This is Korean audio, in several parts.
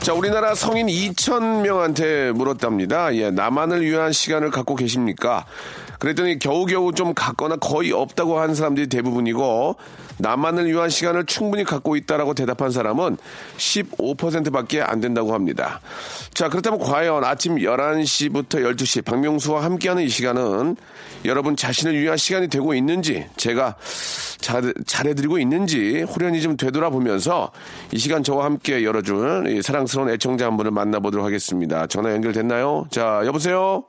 자 우리나라 성인 2,000명한테 물었답니다. 예 나만을 위한 시간을 갖고 계십니까 그랬더니 겨우겨우 좀 갖거나 거의 없다고 한 사람들이 대부분이고 나만을 위한 시간을 충분히 갖고 있다라고 대답한 사람은 15%밖에 안 된다고 합니다. 자, 그렇다면 과연 아침 11시부터 12시 박명수와 함께하는 이 시간은 여러분 자신을 위한 시간이 되고 있는지 제가 잘, 잘해드리고 있는지 후련히 좀 되돌아보면서 이 시간 저와 함께 열어줄 이 사랑스러운 애청자 한 분을 만나보도록 하겠습니다. 전화 연결됐나요? 자, 여보세요?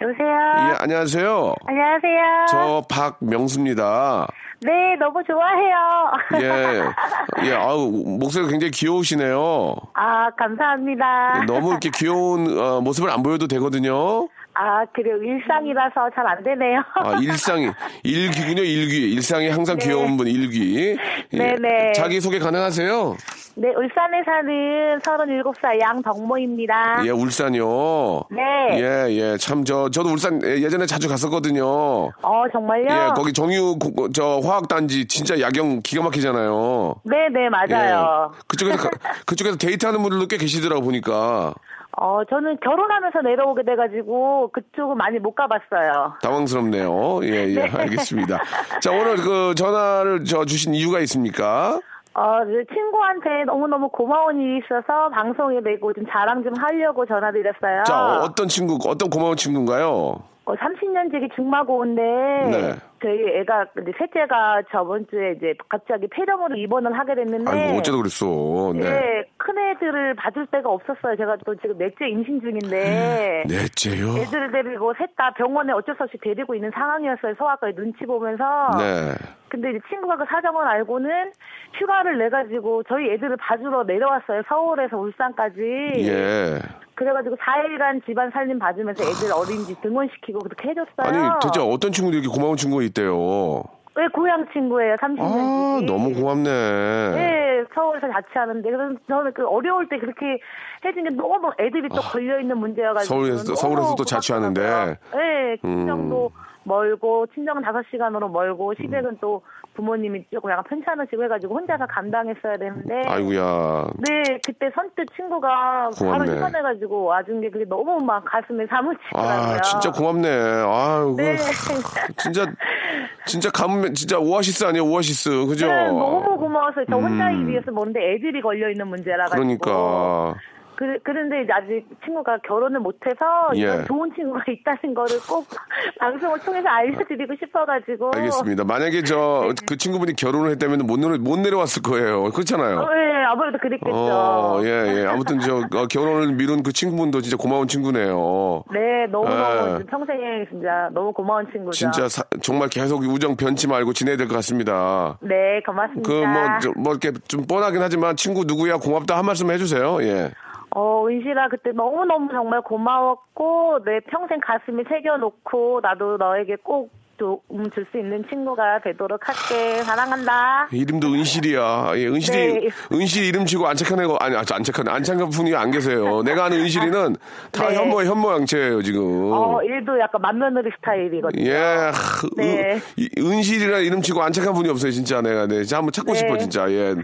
여보세요. 예, 안녕하세요. 안녕하세요. 저 박명수입니다. 네, 너무 좋아해요. 예, 예, 아우 목소리가 굉장히 귀여우시네요. 아, 감사합니다. 너무 이렇게 귀여운 어, 모습을 안 보여도 되거든요. 아, 그래요. 일상이라서 잘 안 되네요. 아, 일상이 일귀군요, 일귀. 일상이 항상 귀여운 분 일귀. 예. 네네. 자기 소개 가능하세요? 네, 울산에 사는 37살 양덕모입니다. 예, 울산요. 네. 예, 예. 참, 저, 저도 울산 예, 예전에 자주 갔었거든요. 어, 정말요? 예, 거기 정유, 고- 저, 화학단지 진짜 야경 기가 막히잖아요. 네, 네, 맞아요. 예. 그쪽에서, 가- 그쪽에서 데이트하는 분들도 꽤 계시더라고 보니까. 어, 저는 결혼하면서 내려오게 돼가지고 그쪽은 많이 못 가봤어요. 당황스럽네요. 예, 예, 알겠습니다. 자, 오늘 그 전화를 저 주신 이유가 있습니까? 어, 그 친구한테 너무너무 고마운 일이 있어서 방송에 내고 좀 자랑 좀 하려고 전화드렸어요. 자, 어떤 친구, 어떤 고마운 친구인가요? 어, 30년 지기 중마고인데 네. 저희 애가 근데 셋째가 저번 주에 이제 갑자기 폐렴으로 입원을 하게 됐는데 아이고, 어째도 그랬어. 네. 예, 큰 애들을 봐줄 데가 없었어요. 제가 또 지금 넷째 임신 중인데 넷째요? 애들을 데리고 셋 다 병원에 어쩔 수 없이 데리고 있는 상황이었어요. 소아과에 눈치 보면서. 네. 근데 이제 친구가 그 사정을 알고는 휴가를 내 가지고 저희 애들을 봐주러 내려왔어요. 서울에서 울산까지. 예. 그래가지고 4일간 집안 살림 봐주면서 애들 어린이집 등원시키고 그렇게 해줬어요. 아니, 대체 어떤 친구들이 이렇게 고마운 친구가 있 대요? 왜 고향 친구예요, 30년 아. 너무 고맙네. 네, 서울에서 자취하는데 그래서 저는 그 어려울 때 그렇게 해준 게 너무 애들이 또 걸려 있는 문제여가지고 아, 서울에서 또- 서울에서 또 자취하는데. 네, 친정도 음. 멀고 친정은 5 시간으로 멀고 시댁은 또 부모님이 조금 약간 편찮으시고 해가지고 혼자서 감당했어야 되는데. 아이고야. 네, 그때 선뜻 친구가 바로 고맙네. 휴가내가지고 와준 게 그게 너무 막 가슴에 사무치더라고요. 아, 진짜 고맙네. 아유, 네. 그, 진짜, 진짜 가면, 진짜 오아시스 아니에요, 오아시스. 그죠? 네, 너무 고마워서 저 혼자 음. 일이어서 뭔데 애들이 걸려 있는 문제라 가지고. 그러니까. 그, 그런데 이제 아직 친구가 결혼을 못해서 예. 좋은 친구가 있다는 거를 꼭 방송을 통해서 알려드리고 싶어가지고. 알겠습니다. 만약에 저, 그 친구분이 결혼을 했다면 못, 내려, 못 내려왔을 거예요. 그렇잖아요. 어, 네, 아무래도 그랬겠죠. 어, 예, 예. 아무튼 저, 어, 결혼을 미룬 그 친구분도 진짜 고마운 친구네요. 네, 너무너무 예. 평생에 진짜 너무 고마운 친구죠. 진짜 사- 정말 계속 우정 변치 말고 지내야 될 것 같습니다. 네, 고맙습니다. 그 뭐 뭐 이렇게 좀 뻔하긴 하지만 친구 누구야 고맙다 한 말씀 해주세요. 예. 어, 은실아, 그때 너무너무 정말 고마웠고, 내 평생 가슴에 새겨놓고, 나도 너에게 꼭 도움 줄 수 있는 친구가 되도록 할게. 사랑한다. 이름도 은실이야. 예, 은실이 네. 은실 이름 치고 안 착한 애가 아니 안 착한 안 착한 분이 안 계세요. 내가 아는 은실이는 다 네. 현모 현모 양체예요 지금. 어, 일도 약간 맏며느리 스타일이거든요. 예, 하, 네. 은, 이- 은실이라는 이름 치고 안 착한 분이 없어요, 진짜 내가. 네, 한번 찾고 네. 싶어, 진짜. 예.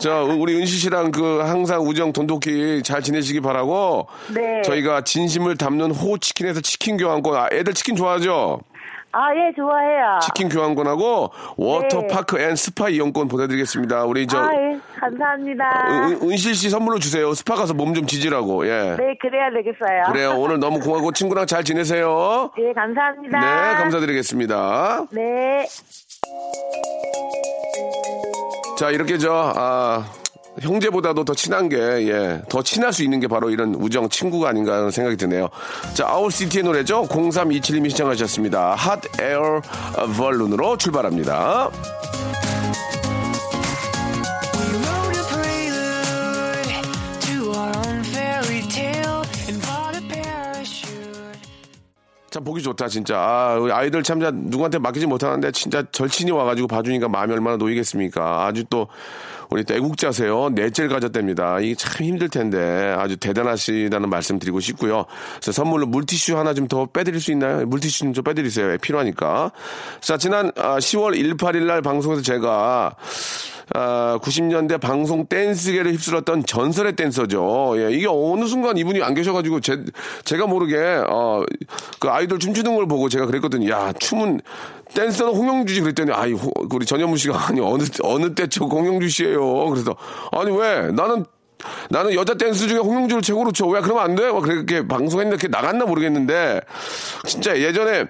자, 우리 은실 씨랑 그 항상 우정 돈독히 잘 지내시기 바라고. 네. 저희가 진심을 담는 호치킨에서 치킨 교환권. 아, 애들 치킨 좋아하죠? 아, 예, 좋아해요. 치킨 교환권하고 워터파크 and 스파 이용권 보내드리겠습니다. 우리 저 아, 예, 감사합니다. 은, 은실 씨 선물로 주세요. 스파 가서 몸 좀 지지라고. 예. 네, 그래야 되겠어요. 그래요. 오늘 너무 고맙고 친구랑 잘 지내세요. 예, 감사합니다. 네, 감사드리겠습니다. 네. 자, 이렇게 저, 아, 형제보다도 더 친한 게, 예, 더 친할 수 있는 게 바로 이런 우정, 친구가 아닌가 하는 생각이 드네요. 자, 아울시티의 노래죠. 0327님이 시청하셨습니다. 핫 에어 벌룬으로 출발합니다. 참 보기 좋다 진짜 아, 아이들 참 자, 누구한테 맡기지 못하는데 진짜 절친이 와가지고 봐주니까 마음이 얼마나 놓이겠습니까 아주 또 우리 또 애국자세요. 넷째를 가졌답니다. 이게 참 힘들 텐데 아주 대단하시다는 말씀 드리고 싶고요. 그래서 선물로 물티슈 하나 좀 더 빼드릴 수 있나요? 물티슈 좀, 좀 빼드리세요. 예, 필요하니까. 자 지난 아, 10월 18일 날 방송에서 제가 아, 90년대 방송 댄스계를 휩쓸었던 전설의 댄서죠. 예, 이게 어느 순간 이분이 안 계셔가지고 제, 제가 모르게 어, 그 아이돌 춤추는 걸 보고 제가 그랬거든요. 야, 춤은 댄서는 홍영주지 그랬더니 아이 호- 우리 전현무 씨가 아니 어느 어느 때쪽 홍영주 씨예요. 그래서 아니 왜 나는 나는 여자 댄스 중에 홍영주를 최고로 쳐. 왜 그러면 안 돼? 막 그렇게 방송했는데 그게 나갔나 모르겠는데 진짜 예전에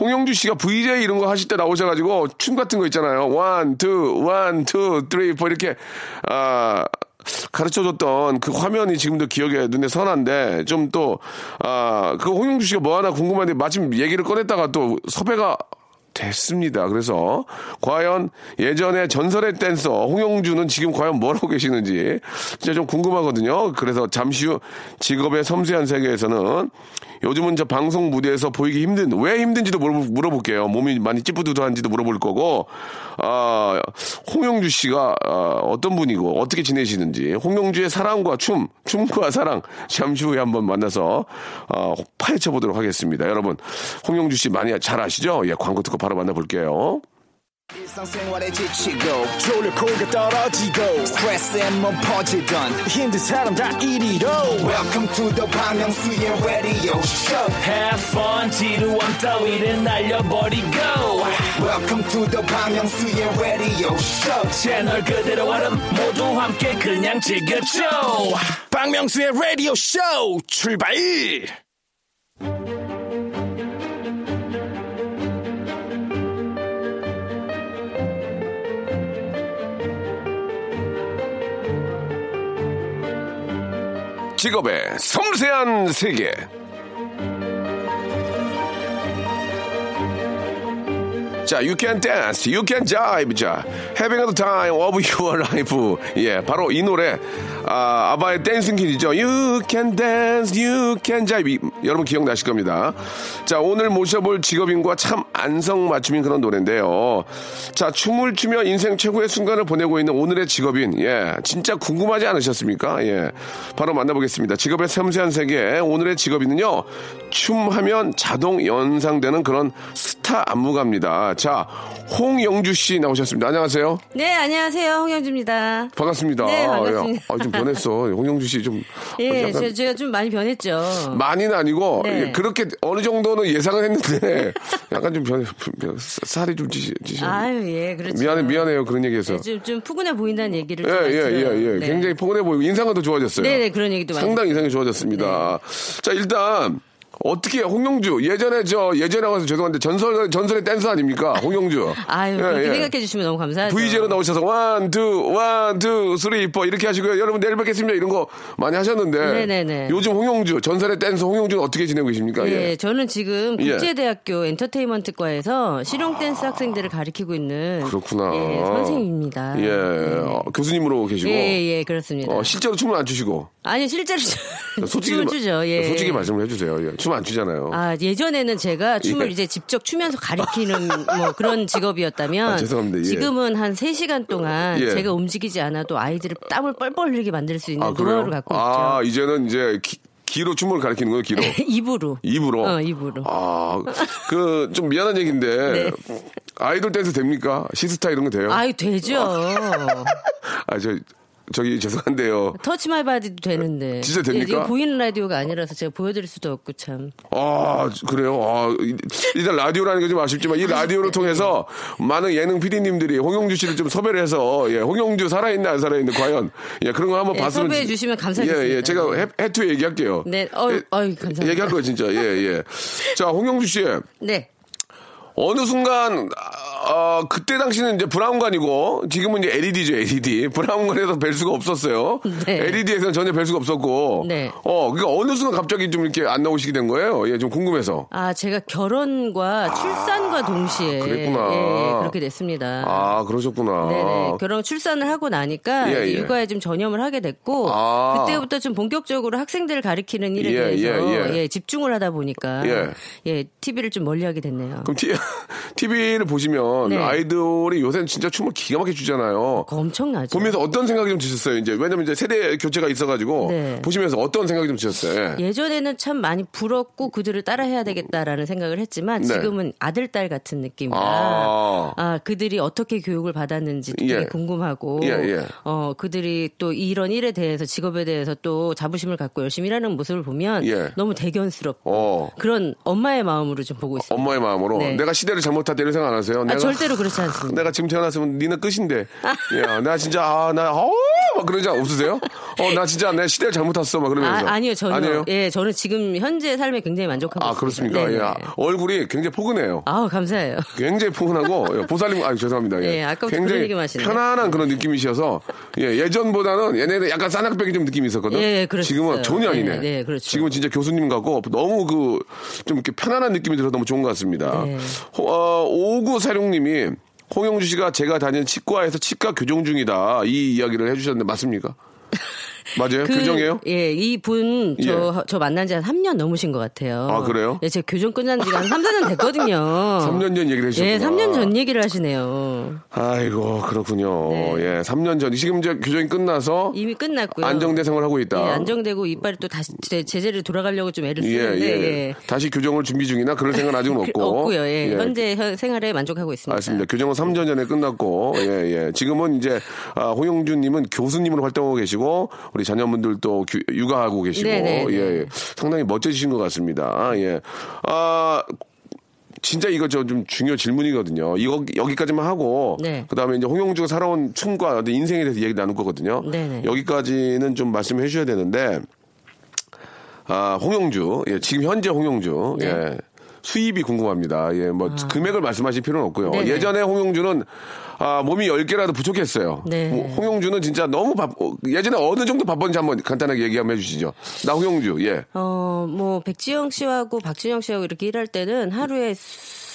홍영주 씨가 VJ 이런 거 하실 때 나오셔가지고 춤 같은 거 있잖아요. one, two, one, two, three, four 이렇게 아 가르쳐줬던 그 화면이 지금도 기억에 눈에 선한데 좀 또 아 그 홍영주 씨가 뭐 하나 궁금한데 마침 얘기를 꺼냈다가 또 섭외가 됐습니다. 그래서 과연 예전에 전설의 댄서 홍영주는 지금 과연 뭘 하고 계시는지 진짜 좀 궁금하거든요. 그래서 잠시 후 직업의 섬세한 세계에서는 요즘은 저 방송 무대에서 보이기 힘든 왜 힘든지도 물어- 물어볼게요. 몸이 많이 찌뿌드드한지도 물어볼 거고 아 홍영주 씨가 아, 어떤 분이고 어떻게 지내시는지 홍영주의 사랑과 춤 춤과 사랑 잠시 후에 한번 만나서 어, 파헤쳐 보도록 하겠습니다. 여러분 홍영주 씨 많이 잘 아시죠? 예 광고 듣고 바로 만나볼게요. 일상생활에 지치고, 졸려 코가 떨어지고, 스트레스에 몸 퍼지던, 힘든 사람 다 이리로. welcome to the Bang Myung-soo's radio show Have fun 지루함 따위를 날려버리고 welcome to the Bang Myung-soo's radio show 채널 그대로 얼음 모두 함께 그냥 즐겨줘 박명수의 라디오 쇼 출발! 직업의 섬세한 세계. 자, you can dance, you can jive. 자, having the time of your life. 예, 바로 이 노래. 아, 아바의 댄싱 킬이죠. You can dance, you can jive. 이- 여러분 기억나실 겁니다. 자, 오늘 모셔볼 직업인과 참 안성맞춤인 그런 노래인데요. 자, 춤을 추며 인생 최고의 순간을 보내고 있는 오늘의 직업인. 예, 진짜 궁금하지 않으셨습니까? 예, 바로 만나보겠습니다. 직업의 섬세한 세계. 오늘의 직업인은요, 춤하면 자동 연상되는 그런 스타 안무가입니다. 자, 홍영주 씨 나오셨습니다. 안녕하세요. 네, 안녕하세요. 홍영주입니다. 반갑습니다. 네, 반갑습니다. 아, 좀 변했어. 홍영주 씨 좀. 예, 약간 제, 제가 좀 많이 변했죠. 많이는 아니고 네. 예, 그렇게 어느 정도는 예상을 했는데 약간 좀 변, 변- 살이 좀 찌시, 찌시. 아유, 예, 그렇죠. 미안해 미안해요 그런 얘기해서. 네, 좀, 좀 푸근해 보인다는 얘기를 예, 좀 많이 예. 예, 예. 네. 굉장히 포근해 보이고 인상은 더 좋아졌어요. 네네, 그런 얘기도 많이 네. 상당히 인상이 좋아졌습니다. 자, 일단 어떻게 홍영주 예전에 저 예전에 와서 죄송한데 전설 전설의 댄서 아닙니까? 홍영주. 아유, 예, 그렇게 예. 생각해 주시면 너무 감사하죠. VJ로 나오셔서 one, two, one, two, three, four 이렇게 하시고요. 여러분 내일 뵙겠습니다. 이런 거 많이 하셨는데 네네네. 요즘 홍영주 전설의 댄서 홍영주는 어떻게 지내고 계십니까? 예, 예. 저는 지금 예. 국제대학교 엔터테인먼트과에서 실용 댄스 학생들을 가르치고 있는 그렇구나. 예, 선생님입니다. 예, 어, 교수님으로 계시고 예, 예, 그렇습니다. 어, 실제로 춤을 안 추시고 아니요, 실제로 솔직히 춤을 마- 추죠. 예. 솔직히 말씀을 해주세요. 예. 춤 안 추잖아요. 아, 예전에는 제가 춤을 예. 이제 직접 추면서 가리키는 뭐 그런 직업이었다면 아, 죄송합니다. 예. 지금은 한 3시간 동안 예. 제가 움직이지 않아도 아이들을 땀을 뻘뻘 흘리게 만들 수 있는 아? 노하우를 갖고 아, 있죠. 이제는 이제 기, 기로 춤을 가르치는 거예요, 기로. 입으로. 입으로. 어, 입으로. 아, 그, 좀 미안한 얘기인데. 네. 아이돌 댄스 됩니까? 시스타 이런 거 돼요? 아유, 되죠. 아, 저, 저기 죄송한데요. Touch My Body도 되는데. 진짜 됩니까? 보이는 라디오가 아니라서 제가 보여드릴 수도 없고 참. 아, 그래요? 아, 이- 일단 라디오라는 게 좀 아쉽지만 이 라디오를 통해서 많은 예능 PD님들이 홍영주 씨를 좀 섭외를 해서, 예, 홍영주 살아있나 안 살아있나 과연, 예, 그런 거 한번 예, 봤으면. 섭외해 주시면 감사하겠습니다. 예, 예, 제가 해, 해투에 얘기할게요. 네, 어유, 예, 어유, 감사합니다. 얘기할 거예요, 진짜. 예, 예. 자, 홍영주 씨. 네. 어느 순간 어, 그때 당시는 이제 브라운관이고 지금은 이제 LED죠 LED 브라운관에서 뵐 수가 없었어요. 네. LED에서는 전혀 뵐 수가 없었고. 네. 어 그러니까 어느 순간 갑자기 좀 이렇게 안 나오시게 된 거예요. 예, 좀 궁금해서. 아, 제가 결혼과 출산과 동시에. 아, 그랬구나. 예, 예, 그렇게 됐습니다. 아 그러셨구나. 네네. 결혼 출산을 하고 나니까 예, 예. 육아에 좀 전념을 하게 됐고 아. 그때부터 좀 본격적으로 학생들을 가리키는 일에 예, 대해서 예, 예. 집중을 하다 보니까 예. 예, TV를 좀 멀리하게 됐네요. 그럼 티, TV를 보시 면 네. 아이돌이 요새는 진짜 춤을 기가 막히게 추잖아요. 엄청나죠. 보면서 어떤 생각이 좀 드셨어요? 이제 왜냐면 이제 세대 교체가 있어가지고 네. 보시면서 어떤 생각이 좀 드셨어요? 예. 예전에는 참 많이 부럽고 그들을 따라해야 되겠다라는 생각을 했지만 네. 지금은 아들 딸 같은 느낌이라 아. 아. 그들이 어떻게 교육을 받았는지 되게 예. 궁금하고 예, 예. 어 그들이 또 이런 일에 대해서 직업에 대해서 또 자부심을 갖고 열심히 일하는 모습을 보면 예. 너무 대견스럽고 어. 그런 엄마의 마음으로 좀 보고 있습니다. 엄마의 마음으로 네. 내가 시대를 잘못했다 이런 생각 안 하세요? 아, 내가 절대로 그렇지 않습니다. 내가 지금 태어났으면 니는 끝인데. 야, 나 진짜 아, 나 어, 막 그런 적 없으세요? 어, 나 진짜 내 시대를 잘못 탔어. 막 그러면서. 아, 니요 전혀. 아니에요? 예, 저는 지금 현재 삶에 굉장히 만족하고 아, 있습니다. 그렇습니까? 예. 얼굴이 굉장히 포근해요. 아, 감사해요. 굉장히 포근하고 보살님 아, 죄송합니다. 예. 예 아까부터 굉장히 편안한 그런 느낌이셔서 예, 예전보다는 얘네는 약간 싸낙배기 좀 느낌이 있었거든. 예, 그렇죠. 지금은 전혀 예, 아니네. 네, 예, 그렇죠. 지금은 진짜 교수님 같고 너무 그 좀 이렇게 편안한 느낌이 들어서 너무 좋은 것 같습니다. 네. 어, 5946 이상숙님이 홍영주 씨가 제가 다니는 치과에서 치과 교정 중이다 이 이야기를 해주셨는데 맞습니까? 맞아요? 그, 교정이에요? 예, 이분 저, 저 만난 지 한 3년 넘으신 것 같아요. 아, 그래요? 예, 제가 교정 끝난 지가 한 3, 4년 됐거든요. 3년 전 얘기를 해주셨구나. 예, 3년 전 얘기를 하시네요. 아이고 그렇군요. 네. 예, 3년 전 지금 이제 교정이 끝나서 이미 끝났고요. 안정된 생활 하고 있다. 예, 안정되고 이빨이 또 다시 제, 제자리로 돌아가려고 좀 애를 예, 쓰는데 예. 예. 다시 교정을 준비 중이나 그럴 생각은 아직은 없고. 없고요. 예. 현재 현- 생활에 만족하고 있습니다. 맞습니다. 교정은 3년 전에 끝났고, 예, 예. 지금은 이제, 아, 홍영준 님은 교수님으로 활동하고 계시고, 우리 자녀분들도 규- 육아하고 계시고, 네네네. 예, 예. 상당히 멋져지신 것 같습니다. 예. 아, 진짜 이거 저 좀 중요 질문이거든요. 이거 여기까지만 하고 네. 그다음에 이제 홍영주가 살아온 춤과 인생에 대해서 얘기 나눌 거거든요. 네네. 여기까지는 좀 말씀해 주셔야 되는데 아, 홍영주. 예, 지금 현재 홍영주. 네. 예. 수입이 궁금합니다. 예, 뭐 금액을 말씀하실 필요는 없고요. 아. 네네. 예전에 홍영주는 아, 몸이 10개라도 부족했어요. 네. 뭐, 홍영주는 진짜 너무 바 어, 예전에 어느 정도 바쁜지 한번 간단하게 얘기 한번 해 주시죠. 나 홍영주. 예. 어, 뭐, 백지영 씨하고 박진영 씨하고 이렇게 일할 때는 하루에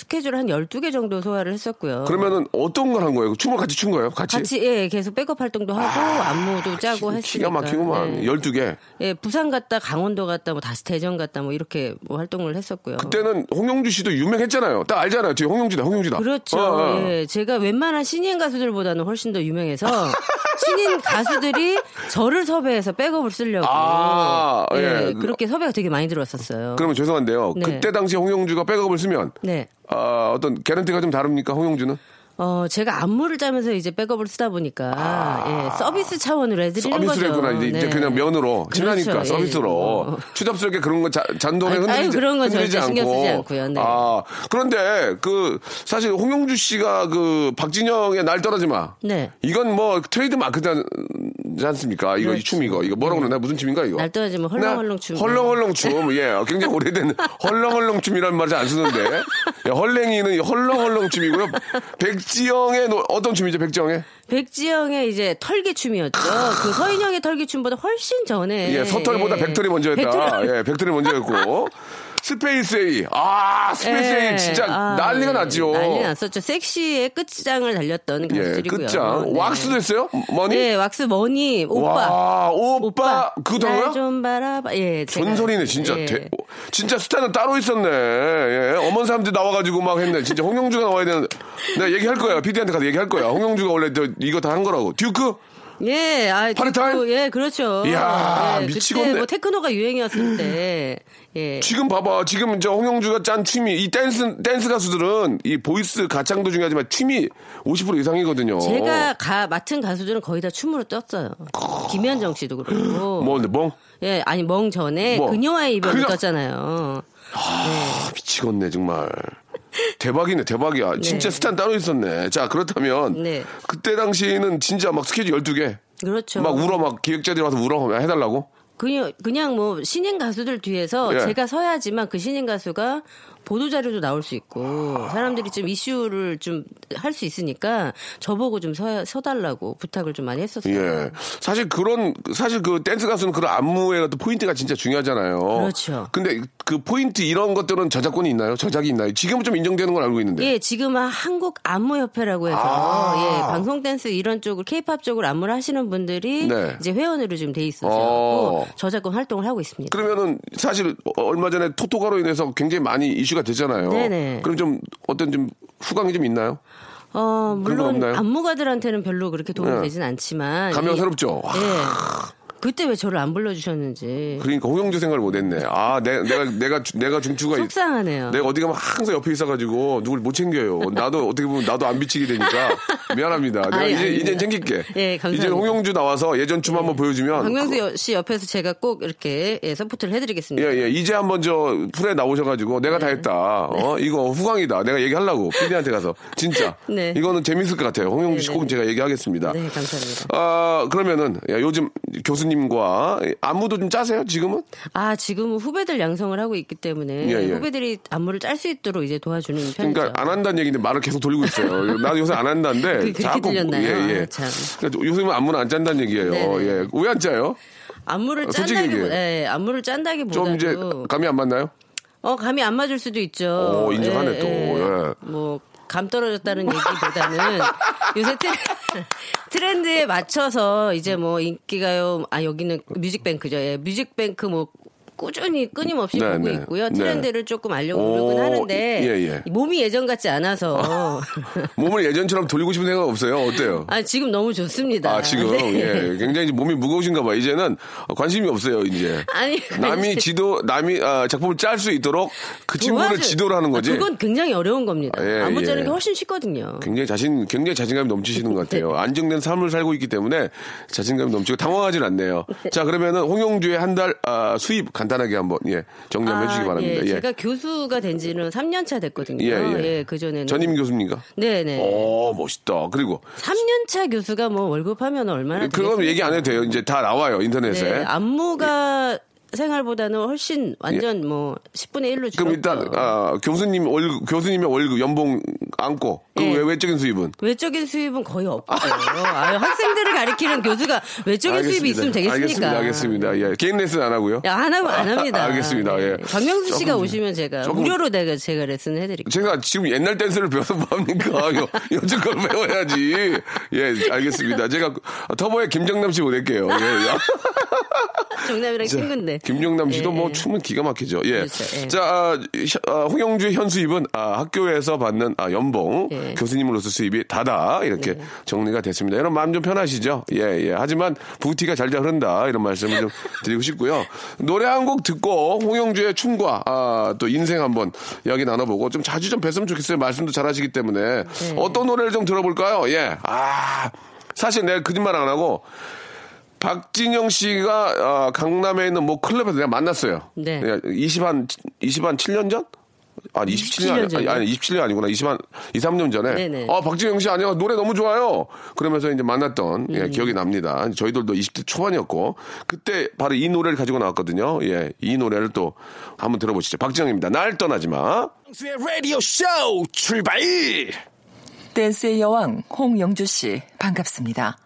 스케줄 한 12개 정도 소화를 했었고요. 그러면은 어떤 걸 한 거예요? 춤을 같이 춘 거예요? 같이? 같이, 예, 계속 백업 활동도 하고, 안무도 짜고 했으니까. 기가 막히구만. 네. 12개. 예, 부산 갔다, 강원도 갔다, 뭐 다시 대전 갔다, 뭐 이렇게 뭐 활동을 했었고요. 그때는 홍영주 씨도 유명했잖아요. 딱 알잖아요. 뒤에 홍영주다, 홍영주다. 그렇죠. 어, 어. 예, 제가 웬만한 신인 가수들보다는 훨씬 더 유명해서 신인 가수들이 저를 섭외해서 백업을 쓰려고 아, 예, 예. 그렇게 섭외가 되게 많이 들어왔었어요. 그러면 죄송한데요. 네. 그때 당시 홍영주가 백업을 쓰면 네. 아, 어떤 개런티가 좀 다릅니까? 홍영주는? 어, 제가 안무를 짜면서 이제 백업을 쓰다 보니까 예, 서비스 차원으로 해드리는 아. 서비스로 거죠. 했구나. 이제, 네. 그냥 면으로 친하니까 그렇죠. 예, 서비스로 뭐. 추잡스럽게 그런 거 자, 잔돈에 흔들리지, 아유, 그런 건 흔들리지 절대 신경 않고. 쓰지 않고요. 네. 아 그런데 그 사실 홍영주 씨가 그 박진영의 날 떠나지 마. 네. 이건 뭐 트레이드 마크지 않습니까? 이거 이 그렇죠. 춤 이거 이거 뭐라고 그러나 무슨 춤인가 이거? 날 떠나지 마 헐렁헐렁 춤. 헐렁헐렁 춤. 예, 굉장히 오래된 헐렁헐렁 춤이라는 말을 안 쓰는데 예, 헐랭이는 헐렁헐렁 춤이고요. 백 지영의 노- 어떤 춤이죠? 백지영의? 백지영의 이제 털기춤이었죠. 그 서인영의 털기춤보다 훨씬 전에. 예, 서털보다 예. 백털이 먼저였다. 백털이- 예, 백털이 먼저였고. 스페이스 A. 아, 스페이스 예. A 진짜 아, 난리가 예. 났죠. 난리 났었죠. 섹시의 끝장을 달렸던 예, 가수들이고요. 끝장. 네. 왁스도 했어요? Money? 네, 왁스 Money 오빠. 와, 오빠. 그것도 한 거야? 날좀 바라봐. 예, 전설이네, 진짜. 예. 대- 진짜 스타는 따로 있었네. 예, 어머니 사람들 나와 가지고 막 했네. 진짜 홍영주가 나와야 되는데. 내가 얘기할 거야. PD한테 가서 얘기할 거야. 홍영주가 원래 저 이거 다 한 거라고. 듀크? 예, 아, Party Time? 예, 그렇죠. 이야, 예, 미치겠네. 뭐 테크노가 유행이었을 때, 예. 지금 봐봐. 지금 저 홍영주가 짠 춤이 이 댄스 댄스 가수들은 이 voice 가창도 중요하지만 춤이 50% 이상이거든요. 제가 가, 맡은 가수들은 거의 다 춤으로 떴어요. 김현정 씨도 그렇고. 뭔데 뭐? 예, 아니, 멍 전에 뭐? 그녀와의 이별을 그녀- 떴잖아요. 아, 미치겠네 정말. 대박이네 대박이야. 진짜 스탄 따로 있었네. 자 그렇다면 네. 그때 당시에는 진짜 막 스케줄 12개. 그렇죠. 막 울어 막 기획자들이 와서 울어 해달라고. 그냥, 그냥 뭐 신인 가수들 뒤에서 예. 제가 서야지만 그 신인 가수가 보도 자료도 나올 수 있고 사람들이 좀 이슈를 좀 할 수 있으니까 저보고 좀 서, 서달라고 부탁을 좀 많이 했었어요. 예. 사실 그런 사실 그 댄스 가수는 그런 안무의 어떤 포인트가 진짜 중요하잖아요. 그렇죠. 근데 그 포인트 이런 것들은 저작권이 있나요? 저작이 있나요? 지금은 좀 인정되는 걸 알고 있는데. 예, 지금은 한국 안무 협회라고 해서 아. 예, 방송 댄스 이런 쪽을 케이팝 쪽으로 안무를 하시는 분들이 네. 이제 회원으로 좀돼 있어서 어. 저작권 활동을 하고 있습니다. 그러면은 사실 어- 얼마 전에 토토가로 인해서 굉장히 많이 이슈 가 됐잖아요. 네네. 그럼 좀 어떤 좀 후광이 좀 있나요? 어, 물론? 안무가들한테는 별로 그렇게 도움이 네. 되진 않지만 감회가 이- 새롭죠. 와. 예. 그때 왜 저를 안 불러주셨는지 그러니까 홍영주 생각을 못했네. 아, 내, 내가 내가 주- 내가 중추가 있- 속상하네요. 내가 어디 가면 항상 옆에 있어가지고 누굴 못 챙겨요. 나도 어떻게 보면 나도 안 비치게 되니까 미안합니다. 내가 아니, 이제. 이제 챙길게. 예, 감사합니다. 이제 홍영주 나와서 예전 춤 한번 보여주면 박명수 씨 옆에서 제가 꼭 이렇게 예, 서포트를 해드리겠습니다. 예, 예. 이제 한번 저 풀에 나오셔가지고 내가 네. 다 했다. 어, 이거 후광이다. 내가 얘기하려고. PD한테 가서. 진짜. 네. 이거는 재밌을 것 같아요. 홍영주 씨 네, 네, 꼭 제가 얘기하겠습니다. 네, 감사합니다. 아, 그러면은, 야, 요즘 교수님 과 안무도 좀 짜세요, 지금은? 아, 지금은 후배들 양성을 하고 있기 때문에 예, 예. 후배들이 안무를 짤 수 있도록 이제 도와주는 편이죠. 그러니까 안 한다는 얘기인데 말을 계속 돌리고 있어요. 나도 요새 안 한다는데. 그- 그렇게 들렸나요? 예, 예. 아, 참. 그러니까 요즘은 안무는 안 짠다는 얘기예요. 네네. 예. 왜 안 짜요? 안무를 짠다기보다, 얘기해. 예, 안무를 짠다기보다도 좀 이제 감이 안 맞나요? 어 감이 안 맞을 수도 있죠. 오, 인정하네, 또. 예. 뭐 감 떨어졌다는 얘기보다는 요새 트렌, 트렌드에 맞춰서 이제 뭐 인기가요 아 여기는 뮤직뱅크죠. 예, 뮤직뱅크 뭐 꾸준히 끊임없이 네, 보고 네. 있고요. 네. 트렌드를 조금 알려고 오, 노력은 하는데 예, 예. 몸이 예전 같지 않아서 몸을 예전처럼 돌리고 싶은 생각 없어요? 어때요? 아 지금 너무 좋습니다. 아, 지금, 네. 예. 굉장히 몸이 무거우신가 봐. 이제는 관심이 없어요, 이제. 아니 그 남이 지도, 남이, 아, 작품을 짤 수 있도록 그 친구를 도와주- 지도를 하는 거지. 아, 그건 굉장히 어려운 겁니다. 예, 안무 짜는 예. 게 훨씬 쉽거든요. 굉장히 자신, 굉장히 자신감이 넘치시는 것 네. 같아요. 안정된 삶을 살고 있기 때문에 자신감이 넘치고 당황하진 않네요. 자, 그러면은 홍영주의 한 달, 아, 수입 간 단하게 한번, 예, 정리 한번 해주시기 바랍니다. 예, 예. 제가 교수가 된 지는 3년 차 됐거든요. 예, 예. 그 전에는. 전임 교수입니까? 네 네. 오, 멋있다. 그리고 3년 차 교수가 뭐 월급 하면 얼마나 되겠습니까? 얘기 안 해도 돼요. 이제 다 나와요, 인터넷에. 네, 안무가 생활보다는 훨씬 완전 뭐 10분의 1로 줄었고. 예. 그럼 일단 아, 교수님 월급 교수님의 월급 연봉 안고 그 예. 외 외적인 수입은 외적인 수입은 거의 없어요. 아, 학생들을 가르치는 교수가 외적인 수입이 있으면 되겠습니까? 알겠습니다. 알겠습니다. 예. 개인 레슨 안 하고요. 야, 안, 하, 안 합니다. 알겠습니다. 예. 박명수 씨가 조금- 오시면 제가 조금- 무료로 내가 제가 레슨 해드릴게요. 제가 지금 옛날 댄스를 배워서 뭐합니까? 요- 요즘 걸 배워야지. 예, 알겠습니다. 제가 터보의 김정남 씨 보낼게요. 예. 정남이랑 친구인데. 김정남 씨도 예, 뭐 예. 춤은 기가 막히죠. 예. 그렇죠, 예. 자, 아, 현- 아, 홍영주의 현수입은 아, 학교에서 받는 아, 연봉, 예. 교수님으로서 수입이 다다 이렇게 정리가 됐습니다. 여러분 마음 좀 편하시죠? 예, 예. 하지만 부티가 잘잘 흐른다 이런 말씀을 좀 드리고 싶고요. 노래 한 곡 듣고 홍영주의 춤과 아, 또 인생 한번 이야기 나눠보고 좀 자주 좀 뵀으면 좋겠어요. 말씀도 잘하시기 때문에 네. 어떤 노래를 좀 들어볼까요? 예. 아, 사실 내가 거짓말 안 하고. 박진영 씨가 아, 강남에 있는 뭐 클럽에서 내가 만났어요. 네. 20한 20한 7년 전? 아니 27년 27년 아니? 아니 27년 아니구나. 20한 2, 3년 전에. 네네. 아, 박진영 씨 안녕. 노래 너무 좋아요. 그러면서 이제 만났던 음. 예, 기억이 납니다. 저희들도 20대 초반이었고 그때 바로 이 노래를 가지고 나왔거든요. 예. 이 노래를 또 한번 들어보시죠. 박진영입니다. 날 떠나지 마. 박명수의 라디오 쇼 출발! 댄스의 여왕 홍영주 씨 반갑습니다.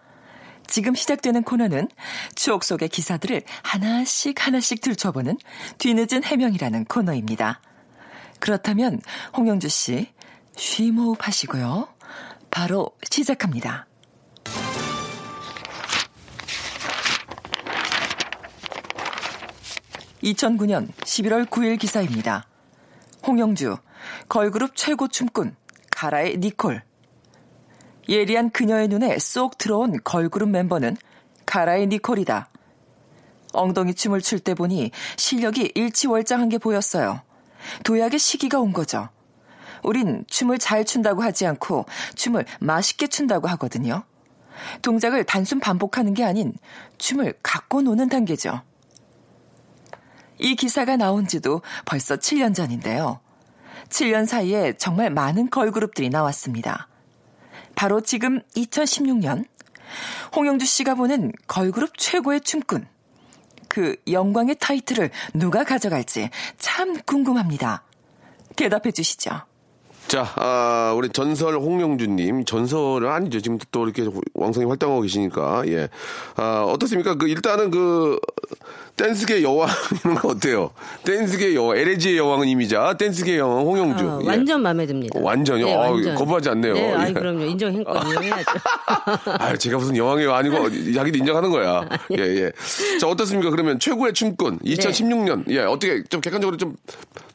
지금 시작되는 코너는 추억 속의 기사들을 하나씩 하나씩 들춰보는 뒤늦은 해명이라는 코너입니다. 그렇다면 홍영주 씨 쉬호흡 하시고요. 바로 시작합니다. (2009년 11월 9일) 기사입니다. 홍영주 걸그룹 최고 춤꾼 가라의 니콜 예리한 그녀의 눈에 쏙 들어온 걸그룹 멤버는 가라의 니콜이다. 엉덩이 춤을 출 때 보니 실력이 일치월장한 게 보였어요. 도약의 시기가 온 거죠. 우린 춤을 잘 춘다고 하지 않고 춤을 맛있게 춘다고 하거든요. 동작을 단순 반복하는 게 아닌 춤을 갖고 노는 단계죠. 이 기사가 나온 지도 벌써 7년 전인데요. 7년 사이에 정말 많은 걸그룹들이 나왔습니다. 바로 지금 2016년 홍영주 씨가 보는 걸그룹 최고의 춤꾼. 그 영광의 타이틀을 누가 가져갈지 참 궁금합니다. 대답해 주시죠. 자, 아, 우리 전설 홍영준님, 전설은 아니죠. 지금 또 이렇게 왕성히 활동하고 계시니까, 예. 아, 어떻습니까? 그, 일단은 그, 댄스계 여왕, 이런 거 어때요? 댄스계 여왕, LG의 여왕은 이미자, 댄스계 여왕 홍영주. 어, 예. 완전 마음에 듭니다. 완전요? 네, 아, 완전. 거부하지 않네요. 네, 아이, 예. 그럼요. 인정했거든요. 해야죠. 아, 제가 무슨 여왕이요 아니고 자기도 인정하는 거야. 예, 예. 자, 어떻습니까? 그러면 최고의 춤꾼 2016년. 예, 어떻게 좀 객관적으로 좀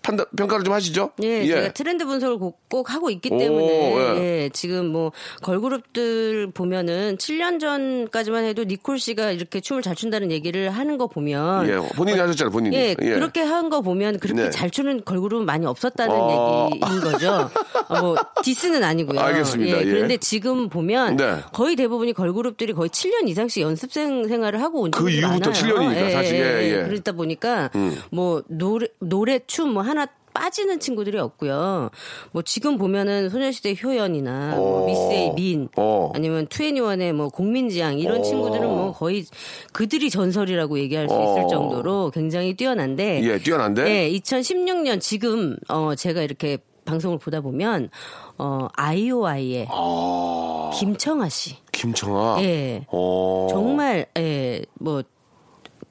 판단 평가를 좀 하시죠? 예, 제가 트렌드 분석을 꼭, 꼭 하고 있기 때문에 오, 예. 예, 지금 뭐 걸그룹들 보면은 7년 전까지만 해도 니콜 씨가 이렇게 춤을 잘 춘다는 얘기를 하는 거 보면 예, 본인이 하셨잖아요, 본인이. 예, 그렇게 한 거 보면 그렇게 네. 잘 추는 걸그룹은 많이 없었다는 어. 얘기인 거죠. 어, 뭐 디스는 아니고요. 알겠습니다. 예. 그런데 지금 보면 네. 거의 대부분이 걸그룹들이 거의 7년 이상씩 연습생 생활을 하고 온 그 이후부터 많아요. 7년이니까 사실, 예, 예. 그러다 보니까 음. 뭐 노래 노래 춤 뭐 하나 빠지는 친구들이 없고요. 뭐 지금 보면은 소녀시대 효연이나 뭐 어. 미스의 민 어. 아니면 투애니원의 뭐 공민지향 이런 어. 친구들은 뭐 거의 그들이 전설이라고 얘기할 수 어. 있을 정도로 굉장히 뛰어난데 예, 뛰어난데? 예, 2016년 지금 어 제가 이렇게 방송을 보다 보면 어 아이오아이의 아, 김청아 씨. 김청아. 예. 어. 정말 예, 뭐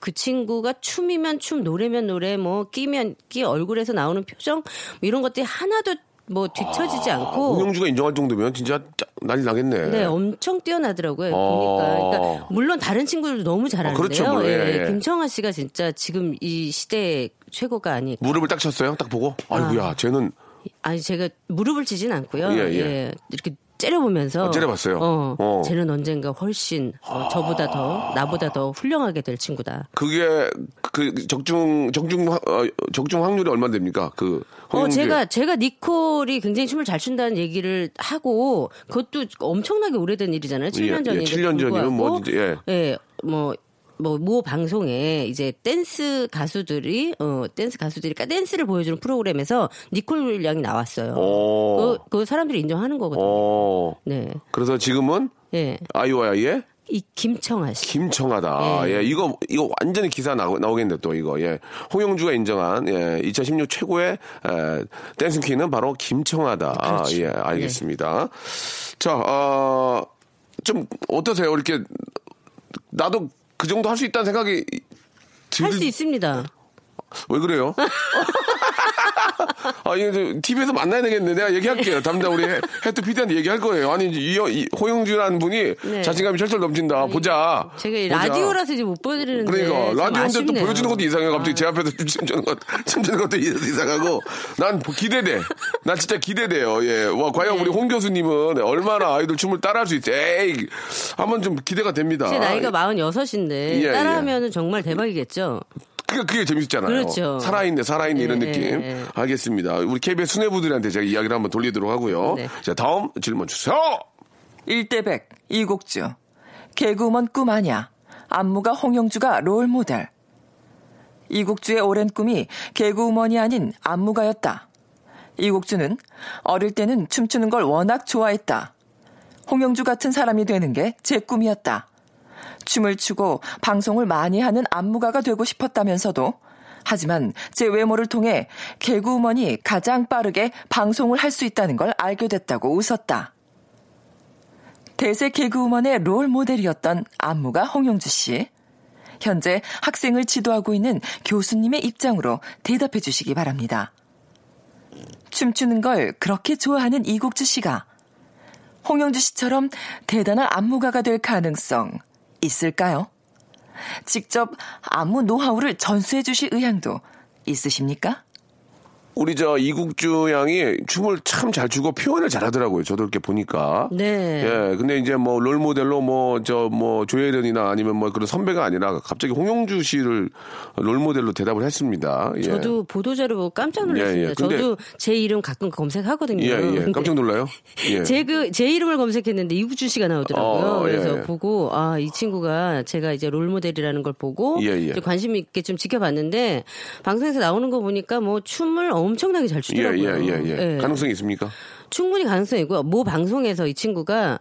그 친구가 춤이면 춤, 노래면 노래, 뭐 끼면 끼, 얼굴에서 나오는 표정 뭐 이런 것들이 하나도 뭐 뒤처지지 아, 않고 홍영주가 인정할 정도면 진짜 짜- 난리 나겠네. 네, 엄청 뛰어나더라고요. 어. 보니까. 그러니까 물론 다른 친구들도 너무 잘하는데요. 그렇죠, 뭐, 예, 예. 김청아 씨가 진짜 지금 이 시대의 최고가 아닐까. 무릎을 딱 쳤어요? 딱 보고? 아이고야, 쟤는 아니 제가 무릎을 치진 않고요. 예, 예, 예. 이렇게 째려보면서 어, 째려봤어요? 어, 어. 쟤는 언젠가 훨씬 어, 저보다 더 나보다 더 훌륭하게 될 친구다. 그게 그 적중 적중 확- 어, 적중 확률이 얼마 됩니까? 그 어, 제가, 제가 니콜이 굉장히 춤을 잘 춘다는 얘기를 하고, 그것도 엄청나게 오래된 일이잖아요. 7년 예, 예, 전인데. 7년 전이면 뭐 예. 예, 뭐, 뭐, 모 방송에 이제 댄스 가수들이, 어, 댄스 가수들이, 그러니까 댄스를 보여주는 프로그램에서 니콜 양이 나왔어요. 어. 그, 그 사람들이 인정하는 거거든요. 어. 네. 그래서 지금은 예. 아이오아이의 이 김청하 씨. 김청하다. 예. 예. 이거 이거 완전히 기사 나오, 나오겠네 또 이거. 예. 홍영주가 인정한 예, 2016 최고의 에, dancing queen은 바로 김청하다. 그렇죠. 예, 알겠습니다. 자, 어, 좀 어떠세요? 이렇게 나도 그 정도 할 수 있다는 생각이 들... 할수 있습니다. 왜 그래요? 아, 이게 TV에서 만나야 되겠네. 내가 얘기할게요. 담당 우리 해- 해투 PD한테 얘기할 거예요. 아니, 이, 이 호영주라는 분이 네. 자신감이 철철 넘친다. 보자. 제가 이 보자. 라디오라서 이제 못 보여드리는데. 그러니까 좀 라디오인데 또. 보여주는 것도 이상해. 갑자기 아. 제 앞에서 춤추는 것, 춤추는 것도 이상하고. 난 기대돼. 난 진짜 기대돼요. 예. 와, 과연 네. 우리 홍 교수님은 얼마나 아이돌 춤을 따라할 수 있지? 에이, 한번 좀 기대가 됩니다. 제 나이가 46인데 예, 따라하면 은 정말 대박이겠죠. 그게, 그게 재밌잖아요. 그렇죠. 살아있네, 살아있네, 이런 예, 느낌. 예, 예. 알겠습니다. 우리 KBS 수뇌부들한테 제가 이야기를 한번 돌리도록 하고요. 네. 자, 다음 질문 주세요! 1대100 이곡주 개그우먼 꿈 아냐 안무가 홍영주가 롤모델 이곡주의 오랜 꿈이 개그우먼이 아닌 안무가였다. 이곡주는 어릴 때는 춤추는 걸 워낙 좋아했다. 홍영주 같은 사람이 되는 게 제 꿈이었다. 춤을 추고 방송을 많이 하는 안무가가 되고 싶었다면서도 하지만 제 외모를 통해 개그우먼이 가장 빠르게 방송을 할 수 있다는 걸 알게 됐다고 웃었다. 대세 개그우먼의 롤 모델이었던 안무가 홍영주 씨. 현재 학생을 지도하고 있는 교수님의 입장으로 대답해 주시기 바랍니다. 춤추는 걸 그렇게 좋아하는 이국주 씨가 홍영주 씨처럼 대단한 안무가가 될 가능성 있을까요? 직접 안무 노하우를 전수해 주실 의향도 있으십니까? 우리 저 이국주 양이 춤을 참 잘 추고 표현을 잘 하더라고요. 저도 이렇게 보니까. 네. 예, 근데 이제 뭐 롤 모델로 뭐저뭐 조혜련이나 아니면 뭐 그런 선배가 아니라 갑자기 홍영주 씨를 롤 모델로 대답을 했습니다. 예. 저도 보도자료 보고 깜짝 놀랐습니다. 예, 예. 저도 제 이름 가끔 검색하거든요. 예, 예. 깜짝 놀라요. 예. 제 그, 제 이름을 검색했는데 이구주 씨가 나오더라고요. 어, 예. 그래서 보고, 아, 이 친구가 제가 이제 롤 모델이라는 걸 보고, 예, 예. 관심 있게 좀 지켜봤는데, 방송에서 나오는 거 보니까 뭐 춤을 엄청나게 잘 예, 추더라고요. 예, 예, 예. 예. 가능성이 있습니까? 충분히 가능성이고요. 모 방송에서 이 친구가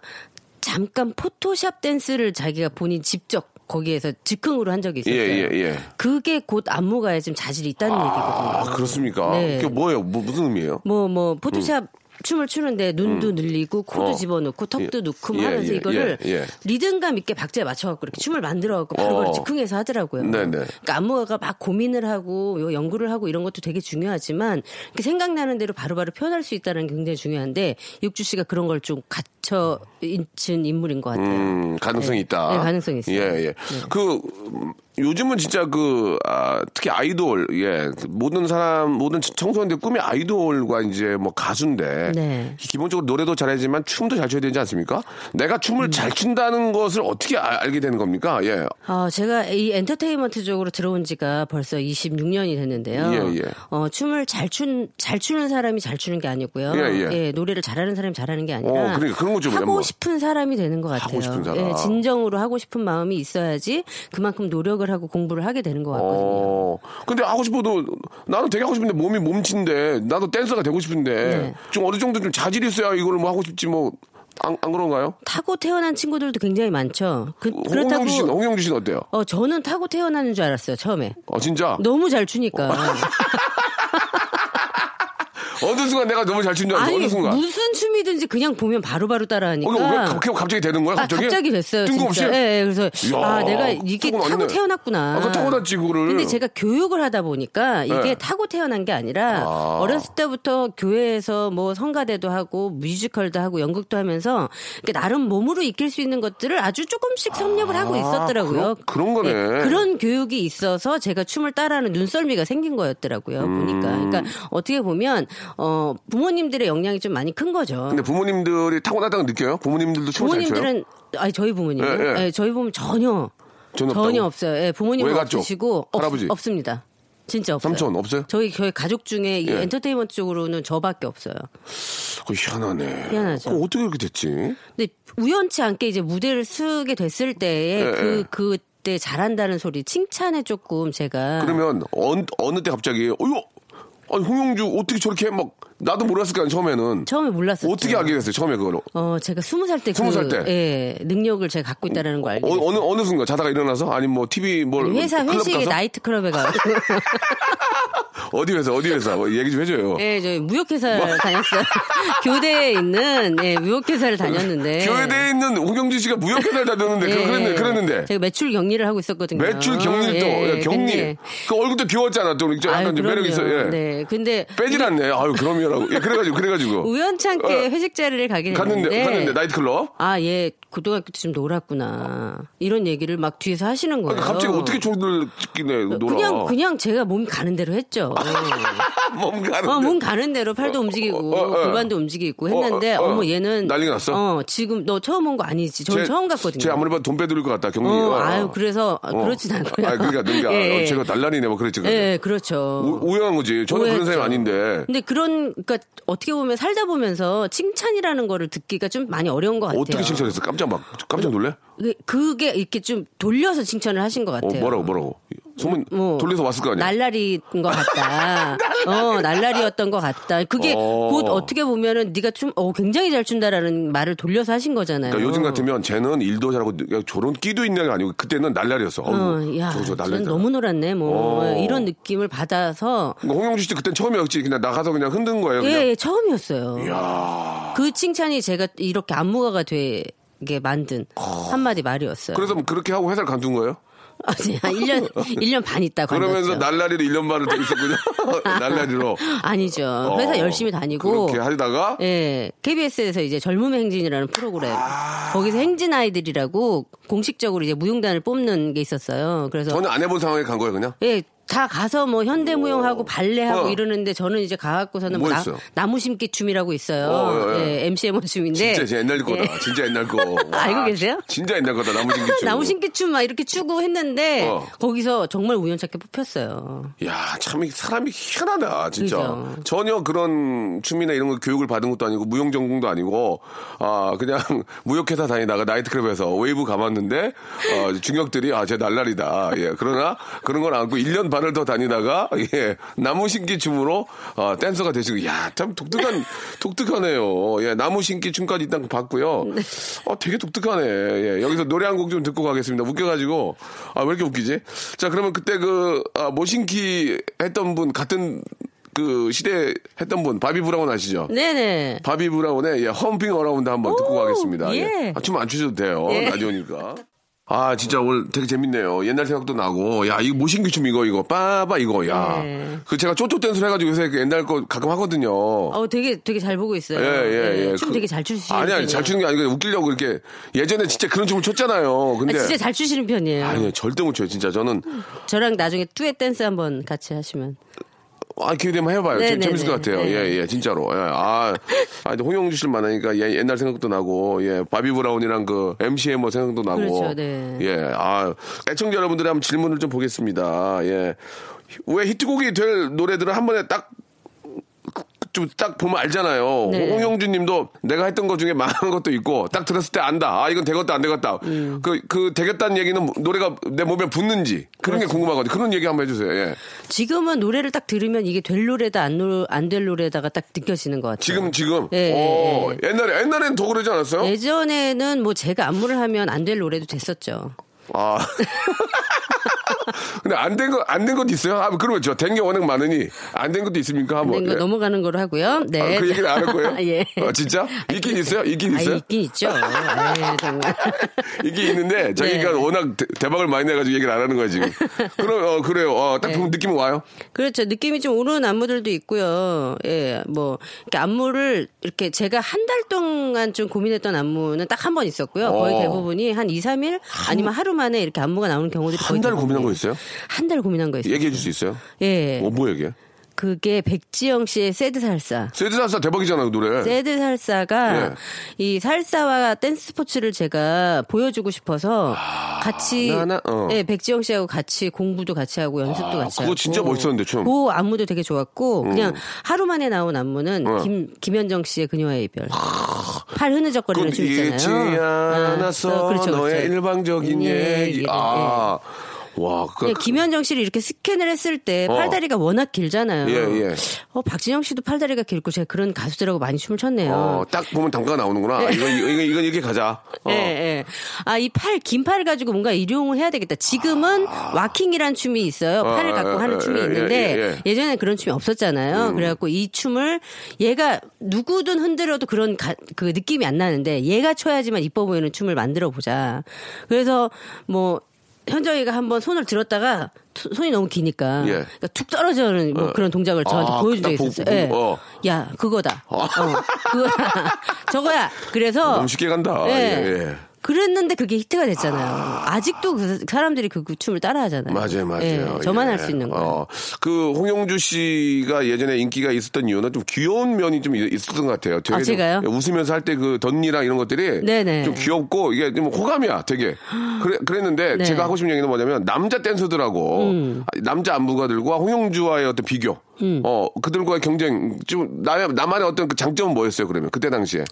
잠깐 포토샵 댄스를 자기가 본인 직접 거기에서 즉흥으로 한 적이 예, 있었어요. 예, 예. 그게 곧 안무가에 좀 자질이 있다는 아, 얘기거든요. 그렇습니까? 네. 그게 뭐예요? 뭐, 무슨 의미예요? 뭐, 뭐, 포토샵 춤을 추는데 눈도 늘리고 코도 어. 집어넣고 턱도 예. 넣고 뭐 예, 하면서 예, 이거를 예, 예. 리듬감 있게 박자에 맞춰갖고 이렇게 춤을 만들어갖고 바로 어. 바로 즉흥해서 하더라고요. 네네. 그러니까 안무가가 막 고민을 하고 요 연구를 하고 이런 것도 되게 중요하지만 생각나는 대로 바로 바로 표현할 수 있다는 게 굉장히 중요한데 육주 씨가 그런 걸 좀 갖춰 있는 인물인 것 같아요. 음, 가능성이 네. 있다. 네, 가능성이 있어요. 예, 예. 그, 음, 요즘은 진짜 그, 아, 특히 아이돌, 예. 그 모든 사람, 모든 청소년들 꿈이 아이돌과 이제 뭐 가수인데. 네. 기본적으로 노래도 잘하지만 춤도 잘 춰야 되지 않습니까? 내가 춤을 음. 잘 춘다는 것을 어떻게 아- 알게 되는 겁니까? 예. 아, 제가 이 엔터테인먼트 쪽으로 들어온 지가 벌써 26년이 됐는데요. 예, 예. 어, 춤을 잘 춘, 잘 추는 사람이 잘 추는 게 아니고요. 예, 예. 노래를 잘하는 사람이 잘하는 게 아니라. 어, 그러니까 그런 거좀 하고 한번. 싶은 사람이 되는 것 같아요. 하고 싶은 사람. 예, 진정으로 하고 싶은 마음이 있어야지 그만큼 노력을 하고 공부를 하게 되는 것 같거든요. 어, 근데 하고 싶어도 나는 되게 하고 싶은데 몸이 몸친데 나도 댄서가 되고 싶은데 네. 좀 어느 정도 좀 자질이 있어야 이걸 뭐 하고 싶지 뭐 안, 안 그런가요? 타고 태어난 친구들도 굉장히 많죠. 그, 그렇다고. 홍영주 씨는 홍영주 씨는 어때요? 어, 저는 타고 태어나는 줄 알았어요, 처음에. 어 진짜 너무 잘 추니까. 어느 순간 내가 너무 잘 춘 줄 알았어 아니, 어느 순간 무슨 춤이든지 그냥 보면 바로바로 따라하니까. 어, 왜 갑자기, 갑자기 되는 거야 아, 갑자기? 갑자기 됐어요. 뜬금없이? 예, 예, 그래서 이야, 아 내가 이게. 타고 태어났구나. 아, 그거 타고났지, 그거를. 근데 제가 교육을 하다 보니까 이게 네. 타고 태어난 게 아니라 아. 어렸을 때부터 교회에서 뭐 성가대도 하고 뮤지컬도 하고 연극도 하면서 나름 몸으로 익힐 수 있는 것들을 아주 조금씩 섭렵을 하고 있었더라고요. 그런- 그런 거네. 예, 그런 교육이 있어서 제가 춤을 따라하는 눈썰미가 생긴 거였더라고요. 음. 보니까. 그러니까 어떻게 보면 어 부모님들의 영향이 좀 많이 큰 거죠. 근데 부모님들이 타고났다고 느껴요? 부모님들도 춤을? 부모님들은 아니 저희 부모님 예, 예. 예, 저희 부모님 전혀 전혀 전혀? 없어요. 예, 부모님 외가 쪽? 없으시고 할아버지? 없, 습니다 진짜 없어요. 삼촌 없어요? 저희 저희 가족 중에 이 예. 엔터테인먼트 쪽으로는 저밖에 없어요. 그거 희한하네 희한하죠. 어떻게 그렇게 됐지? 근데 우연치 않게 이제 무대를 쓰게 됐을 때에 예, 그 예. 그때 잘한다는 소리 칭찬에 조금 제가 그러면 어느, 어느 때 갑자기 어이구 아니 홍영주 어떻게 저렇게 해? 막 나도 몰랐을 거 아니야 처음에는 처음에 몰랐었죠. 어떻게 알게 됐어요 처음에 그걸 어 제가 스무 살때그 스무 살 때? 예, 능력을 제가 갖고 있다는 걸 알게 어. 어느 어느 순간 자다가 일어나서 아니 뭐 TV 뭘 회사 회식에? 나이트 클럽에 가고 어디 회사 어디 회사 뭐 얘기 좀 해줘요. 예, 저희 무역회사 다녔어요. 교대에 있는 예, 무역회사를 다녔는데. 교회대에 있는 홍경진 씨가 무역회사를 다녔는데 예, 그랬는데 그랬는데 제가 매출 경리를 하고 있었거든요. 매출 경리를 또 예, 야, 경리 근데- 그 얼굴도 귀여웠잖아 또 약간 아유, 좀 매력 있어. 예. 네, 근데 빼질 않네. 아유 그럼요라고. 예, 그래가지고 그래가지고 우연찮게 어. 회식 자리를 가게 갔는데 됐는데. 갔는데 나이트클럽. 아, 얘 고등학교 때 좀 놀았구나. 이런 얘기를 막 뒤에서 하시는 거예요. 아니, 갑자기 어떻게 저들 찍기네 놀아. 그냥 그냥 제가 몸이 가는 대로 했죠. 몸 가는. 어, 몸 가는 대로 팔도 움직이고 어, 어, 어. 골반도 움직이고 했는데 어, 어, 어, 어. 머 얘는 난리가 났어? 어, 지금 너 처음 온 거 아니지? 저는 처음 갔거든요. 제 아무리 봐도 돈 빼드릴 것 같다 경리. 어, 아유, 그래서 아, 어. 그렇진 않고요. 아 그러니까 그러니까 예, 예. 제가 날라리네 뭐 그랬지. 예, 그렇죠. 오- 오해한 거지. 저는 그런 오해했죠. 사람이 아닌데. 근데 그런 그러니까 어떻게 보면 살다 보면서 칭찬이라는 거를 듣기가 좀 많이 어려운 것 같아요. 어떻게 칭찬했어? 깜짝 막 깜짝 놀래? 그게- 그게 이렇게 좀 돌려서 칭찬을 하신 것 어, 같아요. 뭐라고 뭐라고? 소문 뭐, 돌려서 왔을 거 아니야? 날라리인 것 같다. 어, 날라리였던 것 같다. 그게 어. 곧 어떻게 보면은 네가 춤, 어, 굉장히 잘 춘다라는 말을 돌려서 하신 거잖아요. 그러니까 요즘 같으면 쟤는 일도 잘하고 야, 저런 끼도 있는 게 아니고 그때는 날라리였어. 어, 야, 저 쟤는 날라리다. 너무 놀았네. 뭐 어. 이런 느낌을 받아서 그러니까 홍영주 씨 그땐 처음이었지. 그냥 나가서 그냥 흔든 거예요. 그냥. 예, 예, 처음이었어요. 이야. 그 칭찬이 제가 이렇게 안무가가 되게 만든 한마디 말이었어요. 그래서 뭐 그렇게 하고 회사를 간둔 거예요? 아니, 한 1년, 1년 반 있다 그러면서. 날라리로 1년 반을 더 있었군요. 날라리로. 아니죠. 회사 어, 열심히 다니고. 그렇게 하다가 예, KBS에서 이제 젊음의 행진이라는 프로그램. 아. 거기서 행진 아이들이라고 공식적으로 이제 무용단을 뽑는 게 있었어요. 그래서 전혀 안 해본 상황에 간 거예요, 그냥? 예, 다 가서 뭐 현대무용하고 발레하고 어. 이러는데 저는 이제 가갖고서는 뭐 나, 했어요? 나무 심기 춤이라고 있어요. 어, 예, 예. 예, MC 해머 춤인데. 진짜 옛날 거다. 예. 진짜 옛날 거. 와, 알고 계세요? 진짜 옛날 거다. 나무 심기 춤. 나무 심기 춤 막 이렇게 추고 했는데 어. 거기서 정말 우연찮게 뽑혔어요. 야, 참, 이 사람이 희한하다, 진짜. 그죠. 전혀 그런 춤이나 이런 거 교육을 받은 것도 아니고, 무용 전공도 아니고, 아, 그냥 무역회사 다니다가 나이트클럽에서 웨이브 감았는데, 어, 중역들이, 아, 쟤 날라리다. 예. 그러나, 그런 건 않고, 1년 반을 더 다니다가, 예. 나무 심기 춤으로, 어, 댄서가 되시고, 야, 참 독특한, 독특하네요. 예. 나무 심기 춤까지 일단 봤고요. 어, 되게 독특하네. 예. 여기서 노래 한 곡 좀 듣고 가겠습니다. 웃겨가지고, 아, 왜 이렇게 웃기지? 자, 그러면 그때 그, 아, 모심기 했던 분, 같은 그 시대 했던 분, 바비 브라운 아시죠? 네네. 바비 브라운의 예, Humpin' Around 한번 듣고 가겠습니다. 예. 아, 춤 안 추셔도 돼요. 예. 라디오니까. 아, 진짜 오늘 되게 재밌네요. 옛날 생각도 나고, 야, 이거 모심기 춤 이거, 이거, 빠바 이거, 야. 네. 그 제가 쪼쪼 댄스를 해가지고 요새 그 옛날 거 가끔 하거든요. 어, 되게, 되게 잘 보고 있어요. 예, 예, 예. 춤 그- 되게 잘 추시는 아니, 아니. 잘 추는 게 아니고 웃기려고 이렇게 예전에 진짜 그런 춤을 췄잖아요. 근데. 아, 진짜 잘 추시는 편이에요. 아니, 절대 못 춰요, 진짜. 저는. 저랑 나중에 듀엣 댄스 한번 같이 하시면. 아, 기회 되면 해봐요. 네, 재- 네, 재밌을 것 네. 같아요. 네. 예, 예, 진짜로. 예, 아, 아, 홍영주 씨를 만나니까 예, 옛날 생각도 나고, 예, 바비 브라운이랑 그 MC 해머 생각도 나고. 그렇죠, 네. 예, 아, 애청자 여러분들의 한번 질문을 좀 보겠습니다. 예. 왜 히트곡이 될 노래들은 한 번에 딱, 좀 딱 보면 알잖아요. 네. 홍영주 님도 내가 했던 것 중에 망한 것도 있고, 딱 들었을 때 안다. 아, 이건 되겠다, 안 되겠다. 음. 그, 그 되겠다는 얘기는 노래가 내 몸에 붙는지. 그런 게 궁금하거든요. 그런 얘기 한번 해주세요. 예. 지금은 노래를 딱 들으면 이게 될 노래다 안 될 노래다가 딱 느껴지는 것 같아요. 지금 지금 예, 어, 예, 옛날에 옛날엔 더 그러지 않았어요? 예전에는 뭐 제가 안무를 하면 안 될 노래도 됐었죠. 아. 근데 안 된 거 안 된 것도 있어요? 아, 그러면 저 된 게 워낙 많으니 안 된 것도 있습니까? 한번. 된거 예. 넘어가는 거로 하고요. 네. 아, 그 얘기를 안할 거예요? 예. 어, 진짜? 있긴 있어요? 있긴 아, 있어요? 있긴 있죠. 예, 정말. 있긴 있는데 자기가 네. 워낙 대, 대박을 많이 내가지고 얘기를 안 하는 거야 지금. 그럼 어, 그래요. 어, 딱 네. 보면 느낌이 와요. 그렇죠. 느낌이 좀 오르는 안무들도 있고요. 예, 뭐, 이렇게 안무를 이렇게 제가 한 달 동안 좀 고민했던 안무는 딱 한 번 있었고요. 거의 어. 대부분이 한 2, 3일 아니면 하루 만에 이렇게 안무가 나오는 경우들이 한 달. 고민한 거 있어요? 한 달 고민한 거 있어요. 얘기해 줄 수 있어요? 예. 어, 뭐 얘기해? 그게 백지영 씨의 Sad Salsa. Sad Salsa 대박이잖아 그 노래. Sad Salsa가 예. 이 살사와 댄스 스포츠를 제가 보여주고 싶어서 같이 아, 나나, 어. 예, 백지영 씨하고 같이 공부도 같이 하고 연습도 같이 그거 하고 진짜 멋있었는데, 춤. 그 안무도 되게 좋았고 그냥 하루 만에 나온 안무는 어. 김 김현정 씨의 그녀와의 이별. 팔 흐느적거리는 춤 있잖아요. 아, 그렇죠, 너의 그렇죠. 일방적인 예, 얘기. 얘기를, 아, 와, 그, 예, 김현정 씨를 이렇게 스캔을 했을 때 어. 팔다리가 워낙 길잖아요. 예, 예. 어, 박진영 씨도 팔다리가 길고 제가 그런 가수들하고 많이 춤을 췄네요. 어, 딱 보면 단가가 나오는구나. 이거, 이거, 이거, 이건 이렇게 가자. 어. 예, 예. 아, 이 팔, 긴 팔을 가지고 뭔가 일용을 해야 되겠다. 지금은 와킹이란 춤이 있어요. 팔을 아, 갖고 예, 하는 예, 춤이 예, 있는데 예, 음. 예. 예전에 그런 춤이 없었잖아요. 그래갖고 이 춤을 얘가 누구든 흔들어도 그런 가- 그 느낌이 안 나는데 얘가 춰야지만 이뻐 보이는 춤을 만들어 보자. 그래서 뭐 현정이가 한번 손을 들었다가 투- 손이 너무 기니까 예. 그러니까 툭 떨어지는 뭐 그런 동작을 저한테 아, 보여준 적이 있었어요. 예. 어. 야, 그거다. 어, 그거야. 저거야. 그래서 너무 쉽게 간다. 예. 예, 예. 그랬는데 그게 히트가 됐잖아요. 아직도 그 사람들이 그, 그 춤을 따라하잖아요. 맞아요, 맞아요. 예, 저만 예. 할수 있는 거예요. 어, 그 홍용주 씨가 예전에 인기가 있었던 이유는 좀 귀여운 면이 좀 있었던 것 같아요. 되게 아, 좀 제가요? 웃으면서 할 때 그 덧니랑 이런 것들이 네네. 좀 귀엽고 이게 좀 호감이야, 되게. 그래, 그랬는데 네. 음. 제가 하고 싶은 얘기는 뭐냐면 남자 댄서들하고 남자 안무가들과 홍용주와의 어떤 비교. 어, 그들과의 경쟁 좀 나, 나만의 어떤 그 장점은 뭐였어요, 그러면? 그때 당시에.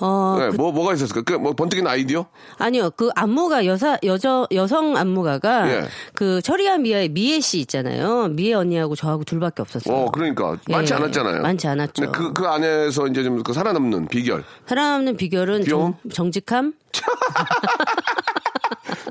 어, 네, 뭐, 뭐가 있었을까? 그, 뭐, 번뜩이는 아이디어? 아니요, 그 안무가 여사 여저 여성 안무가가 예. 그 철이와 미아의 미애 씨 있잖아요. 미애 언니하고 저하고 둘밖에 없었어요. 어, 그러니까. 많지 예, 않았잖아요. 많지 않았죠. 근데 그, 그 안에서 이제 좀 그 살아남는 비결. 살아남는 비결은? 정, 정직함.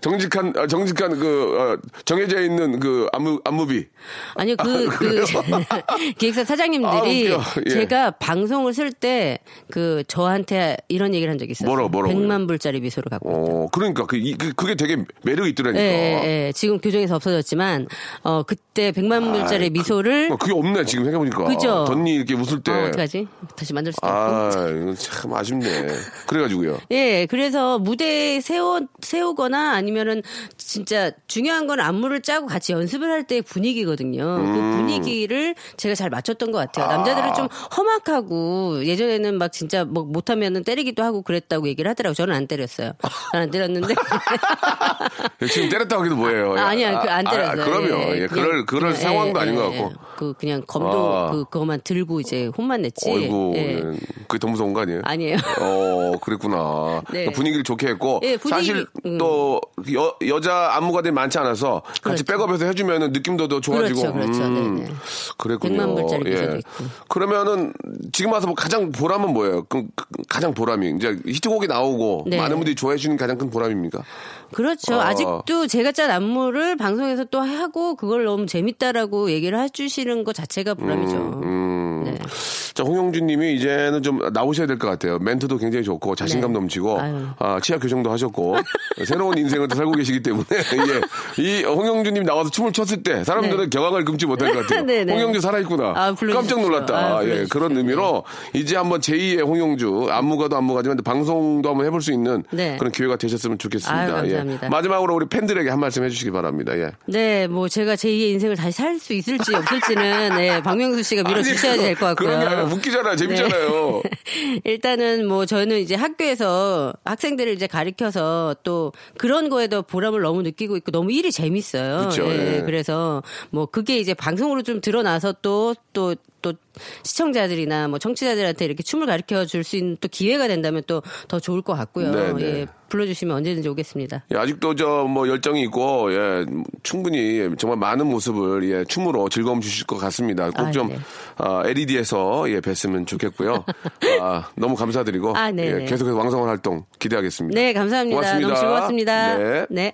정직한, 아, 정직한 그, 어, 정해져 있는 그 안무, 안무비. 아니요, 그, 그, 기획사 사장님들이 아. 예. 제가 방송을 쓸 때 그 저한테 이런 얘기를 한 적이 있었어요. 뭐라고, 뭐라고요? 100만 불짜리 미소를 갖고 있다. 어, 그러니까. 그, 이- 그, 그게 되게 매력이 있더라니까. 예, 예, 예. 지금 교정에서 없어졌지만 어 그때 100만 불짜리 미소를 어, 그게 없네, 지금 생각해 보니까. 그죠? 덧니 이렇게 웃을 때. 어, 어떡하지? 다시 만들 수도 없고. 아, 이거 참 아쉽네. 그래 가지고요. 예, 그래서 무대에 세워 세우거나 아니 면 보면은 진짜 중요한 건 안무를 짜고 같이 연습을 할 때의 분위기거든요. 그 음. 분위기를 제가 잘 맞췄던 것 같아요. 남자들은 좀 험악하고 예전에는 막 진짜 뭐 못하면은 때리기도 하고 그랬다고 얘기를 하더라고 요. 저는 안 때렸어요. 안 때렸는데. 지금 때렸다고 하기도 뭐예요. 아, 아니야, 그 안 때렸어요. 그럼요. 예, 예, 그럴, 그럴 예, 상황도 예, 아닌 것 예, 같고. 예. 그 그냥 검도 아. 그 그거만 들고 이제 혼만 냈지. 어이구, 예. 예. 그게 더 무서운 거 아니에요? 아니에요. 어, 그랬구나. 네. 그러니까 분위기를 좋게 했고. 예, 분위기- 사실 음. 또 여, 여자 안무가들이 많지 않아서 같이 그렇죠. 백업해서 해주면 느낌도 더 좋아지고. 음, 그렇죠, 그렇죠. 네네. 그랬군요. 100만 불짜리 예. 그러면은 지금 와서 뭐 가장 보람은 뭐예요? 그, 그- 가장 보람이 이제 히트곡이 나오고 네. 많은 분들이 좋아해 주는 가장 큰 보람입니까? 그렇죠. 어. 아직도 제가 짠 안무를 방송에서 또 하고 그걸 너무 재밌다라고 얘기를 해주시 는 것 자체가 보람이죠. 음. 네. 자, 홍영준 님이 이제는 좀 나오셔야 될 것 같아요. 멘트도 굉장히 좋고 자신감 네. 넘치고 아유. 아, 치아 교정도 하셨고 새로운 인생을 또 살고 계시기 때문에 예. 이 홍영준 님 나와서 춤을 췄을 때 사람들은 격앙을 금치 못할 것 같아요. 네, 네. 홍영준 살아 있구나. 아, 불러주십시오. 깜짝 놀랐다. 아, 예. 그런 의미로 이제 한번 제2의 홍영주 안무가도 안무가지만 방송도 한번 해볼 수 있는 네. 그런 기회가 되셨으면 좋겠습니다. 아유, 감사합니다. 예. 마지막으로 우리 팬들에게 한 말씀 해주시기 바랍니다. 예. 네, 뭐 제가 제2의 인생을 다시 살 수 있을지 없을지는 네, 박명수 씨가 밀어주셔야 될 것 같고요. 웃기잖아요. 재밌잖아요. 일단은 뭐 저는 이제 학교에서 학생들을 이제 가리켜서 또 그런 거에도 보람을 너무 느끼고 있고 너무 일이 재밌어요. 그쵸, 예. 그래서 뭐 그게 이제 방송으로 좀 드러나서 또또 또 시청자들이나 뭐 청취자들한테 이렇게 춤을 가르쳐 줄 수 있는 또 기회가 된다면 또 더 좋을 것 같고요. 네, 네. 예, 불러주시면 언제든지 오겠습니다. 예, 아직도 저 뭐 열정이 있고 예, 충분히 정말 많은 모습을 예, 춤으로 즐거움 주실 것 같습니다. 꼭 아, 좀 네. LED에서 예, 뵀으면 좋겠고요. 아, 너무 감사드리고 아, 네, 예, 네. 계속해서 왕성한 활동 기대하겠습니다. 네, 감사합니다. 고맙습니다. 너무 즐거웠습니다. 네. 네.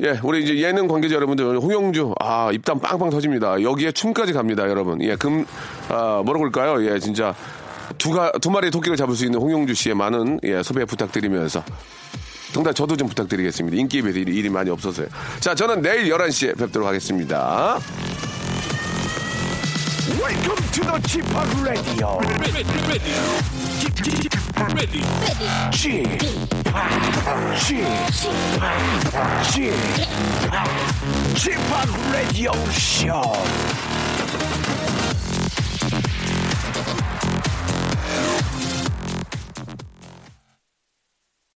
예, 우리 이제 예능 관계자 여러분들, 홍영주, 아, 입담 빵빵 터집니다. 여기에 춤까지 갑니다, 여러분. 예, 금, 아, 뭐라고 그럴까요? 예, 진짜. 두, 가, 두 마리의 토끼를 잡을 수 있는 홍영주 씨의 많은, 예, 섭외 부탁드리면서. 정답 저도 좀 부탁드리겠습니다. 인기에 비해서 일이, 일이 많이 없어서요. 자, 저는 내일 11시에 뵙도록 하겠습니다. Welcome to the Chip Radio. Chip Radio Show.